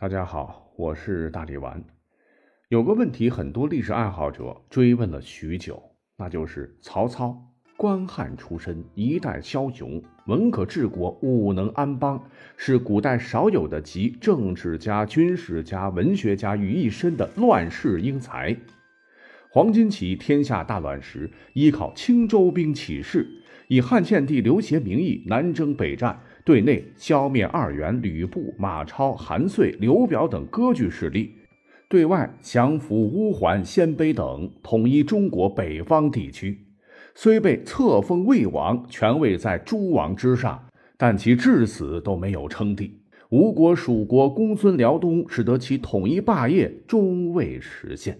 大家好，我是大力丸。有个问题，很多历史爱好者追问了许久，那就是曹操，官汉出身，一代枭雄，文可治国，武能安邦，是古代少有的集政治家、军事家、文学家于一身的乱世英才。黄巾起义天下大乱时，依靠青州兵起事，以汉献帝刘协名义南征北战。对内消灭二袁、吕布、马超、韩遂、刘表等割据势力；对外降服乌桓、鲜卑等，统一中国北方地区。虽被册封魏王，权位在诸王之上，但其至死都没有称帝。吴国、蜀国公孙辽东，使得其统一霸业终未实现。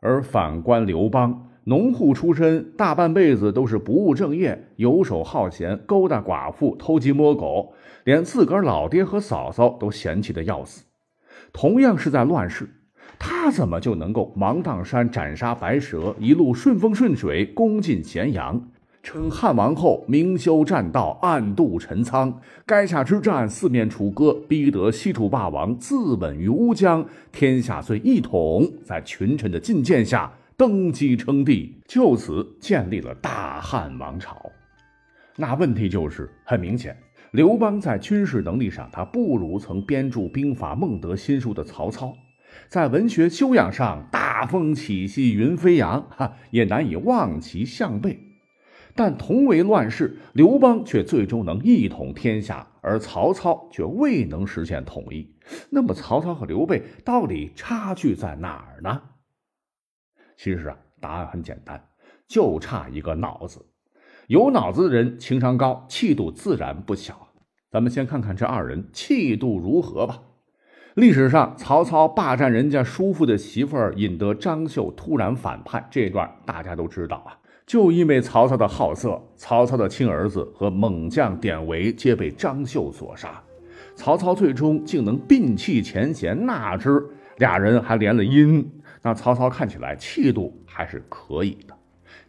而反观刘邦。农户出身，大半辈子都是不务正业、游手好闲、勾搭寡妇、偷鸡摸狗，连自个儿老爹和嫂嫂都嫌弃的要死。同样是在乱世，他怎么就能够芒砀山斩杀白蛇，一路顺风顺水攻进咸阳，称汉王后明修栈道，暗度陈仓？垓下之战四面楚歌，逼得西楚霸王自刎于乌江，天下遂一统，在群臣的进谏下。登基称帝，就此建立了大汉王朝。那问题就是，很明显，刘邦在军事能力上，他不如曾编著兵法《孟德新书》的曹操；在文学修养上，大风起兮云飞扬，哈，也难以望其项背。但同为乱世，刘邦却最终能一统天下，而曹操却未能实现统一。那么，曹操和刘备到底差距在哪儿呢？其实啊，答案很简单，就差一个脑子。有脑子的人情商高，气度自然不小。咱们先看看这二人气度如何吧。历史上，曹操霸占人家叔父的媳妇儿，引得张绣突然反叛，这段大家都知道啊。就因为曹操的好色，曹操的亲儿子和猛将典韦皆被张绣所杀。曹操最终竟能摒弃前嫌，纳之，俩人还联了姻。那曹操看起来气度还是可以的，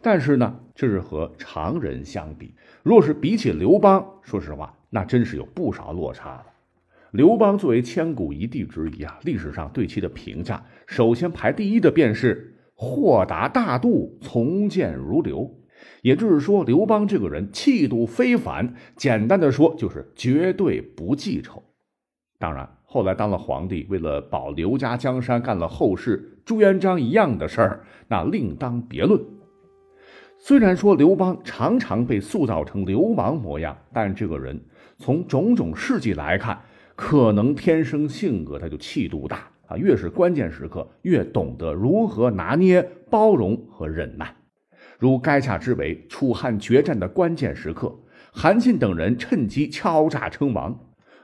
但是呢，这是和常人相比。若是比起刘邦，说实话，那真是有不少落差了。刘邦作为千古一帝之一啊，历史上对其的评价，首先排第一的便是豁达大度，从谏如流。也就是说，刘邦这个人气度非凡，简单的说就是绝对不记仇。当然。后来当了皇帝，为了保刘家江山，干了后事朱元璋一样的事儿，那另当别论。虽然说刘邦常常被塑造成流氓模样，但这个人从种种事迹来看，可能天生性格他就气度大啊。越是关键时刻，越懂得如何拿捏、包容和忍耐。如垓下之围、楚汉决战的关键时刻，韩信等人趁机敲诈称王。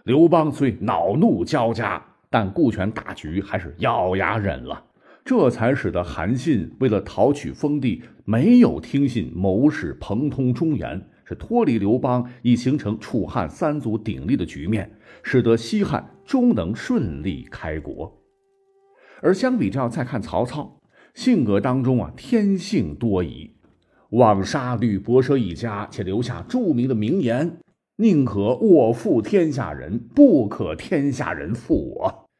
刘邦虽恼怒交加，但顾全大局，还是咬牙忍了。这才使得韩信为了讨取封地，没有听信谋士彭通忠言，是脱离刘邦，以形成楚汉三足鼎立的局面，使得西汉终能顺利开国。而相比较，再看曹操，性格当中啊，天性多疑，枉杀吕伯奢一家，且留下著名的名言。宁可我负天下人，不可天下人负我。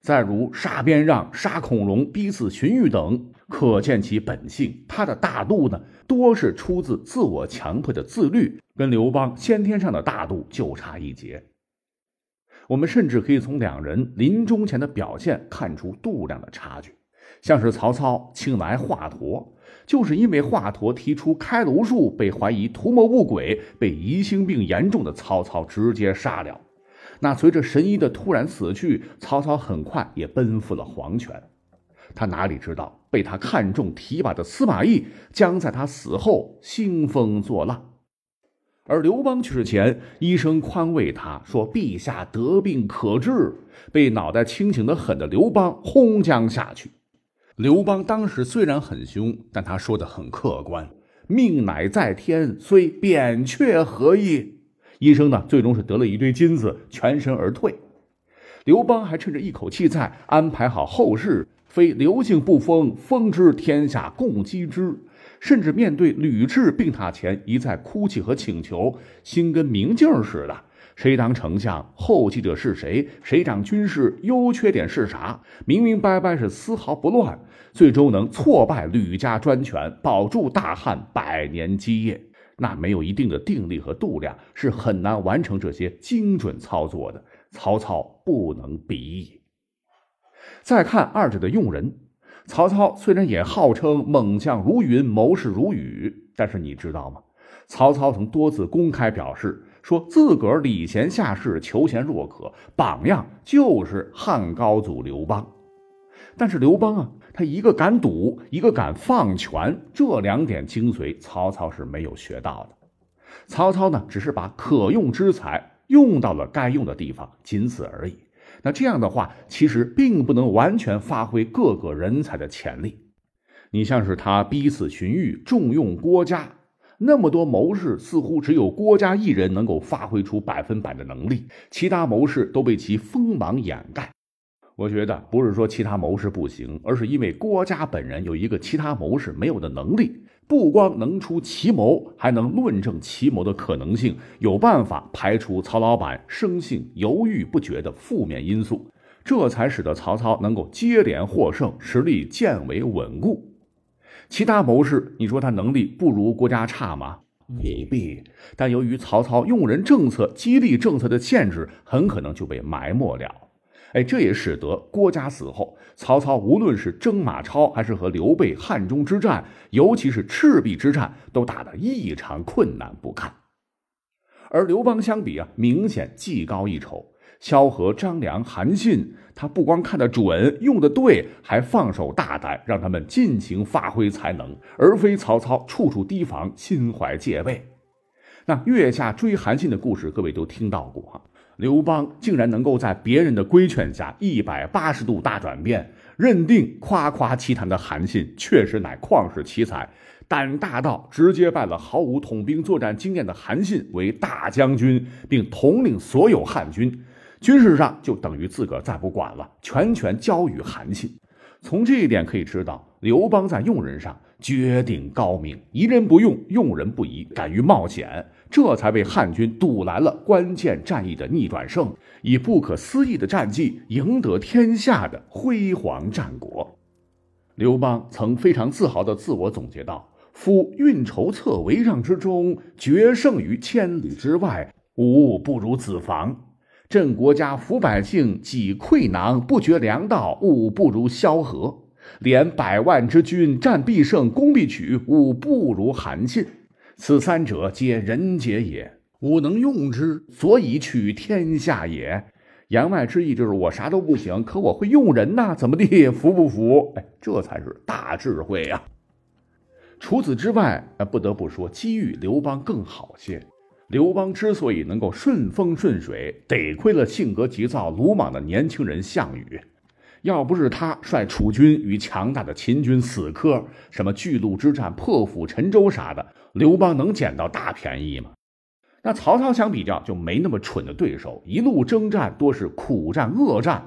再如杀边让、杀孔融、逼死荀彧等，可见其本性。他的大度呢，多是出自自我强迫的自律，跟刘邦先天上的大度就差一截。我们甚至可以从两人临终前的表现看出度量的差距。像是曹操请来华佗，就是因为华佗提出开颅术，被怀疑图谋不轨，被疑心病严重的曹操直接杀了。那随着神医的突然死去，曹操很快也奔赴了黄泉。他哪里知道，被他看中提拔的司马懿将在他死后兴风作浪，而刘邦去世前，医生宽慰他说：“陛下得病可治。”被脑袋清醒的很的刘邦轰将下去。刘邦当时虽然很凶，但他说的很客观：“命乃在天，虽扁鹊何意？”医生呢，最终是得了一堆金子，全身而退。刘邦还趁着一口气在，安排好后事，非刘姓不封，封之天下共击之。甚至面对吕雉病榻前一再哭泣和请求，心跟明镜似的，谁当丞相，后继者是谁，谁掌军事，优缺点是啥，明明白白是丝毫不乱，最终能挫败吕家专权，保住大汉百年基业。那没有一定的定力和度量，是很难完成这些精准操作的。曹操不能比拟。再看二者的用人，曹操虽然也号称猛将如云，谋士如雨，但是你知道吗？曹操曾多次公开表示。说自个儿礼贤下士，求贤若渴，榜样就是汉高祖刘邦。但是刘邦啊，他一个敢赌，一个敢放权，这两点精髓，曹操是没有学到的。曹操呢，只是把可用之才用到了该用的地方，仅此而已。那这样的话，其实并不能完全发挥各个人才的潜力。你像是他逼死荀彧，重用郭嘉。那么多谋士，似乎只有郭嘉一人能够发挥出百分百的能力，其他谋士都被其锋芒掩盖。我觉得不是说其他谋士不行，而是因为郭嘉本人有一个其他谋士没有的能力，不光能出奇谋，还能论证奇谋的可能性，有办法排除曹老板生性犹豫不决的负面因素，这才使得曹操能够接连获胜，实力渐为稳固。其他谋士，你说他能力不如郭嘉差吗？未必。但由于曹操用人政策、激励政策的限制，很可能就被埋没了。哎，这也使得郭嘉死后，曹操无论是征马超，还是和刘备汉中之战，尤其是赤壁之战，都打得异常困难不堪。而刘邦相比啊，明显技高一筹。萧何、张良、韩信，他不光看得准、用得对，还放手大胆，让他们尽情发挥才能，而非曹操处处提防、心怀戒备。那月下追韩信的故事，各位都听到过哈。刘邦竟然能够在别人的规劝下一百八十度大转变，认定夸夸其谈的韩信确实乃旷世奇才，胆大到直接拜了毫无统兵作战经验的韩信为大将军，并统领所有汉军。军事上就等于自个儿再不管了，全权交予韩信。从这一点可以知道，刘邦在用人上绝顶高明，疑人不用，用人不疑，敢于冒险，这才为汉军堵拦了关键战役的逆转胜，以不可思议的战绩赢得天下的辉煌战果。刘邦曾非常自豪地自我总结道：“夫运筹策帷让之中，决胜于千里之外，吾不如子房。”镇国家、抚百姓、济溃囊，不绝粮道，吾不如萧何；连百万之军，战必胜，攻必取，吾不如韩信。此三者，皆人杰也。吾能用之，所以取天下也。言外之意就是我啥都不行，可我会用人呐，怎么地？服不服？哎，这才是大智慧呀！除此之外，不得不说，机遇刘邦更好些。刘邦之所以能够顺风顺水，得亏了性格急躁、鲁莽的年轻人项羽。要不是他率楚军与强大的秦军死磕，什么巨鹿之战、破釜沉舟啥的，刘邦能捡到大便宜吗？那曹操相比较就没那么蠢的对手，一路征战多是苦战恶战，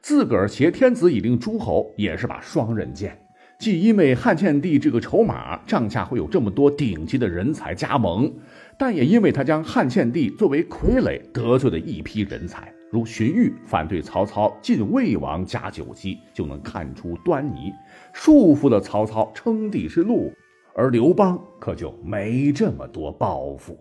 自个儿挟天子以令诸侯，也是把双刃剑。既因为汉献帝这个筹码，帐下会有这么多顶级的人才加盟。但也因为他将汉献帝作为傀儡，得罪了一批人才，如荀彧反对曹操进魏王加九级，就能看出端倪，束缚了曹操称帝之路。而刘邦可就没这么多包袱。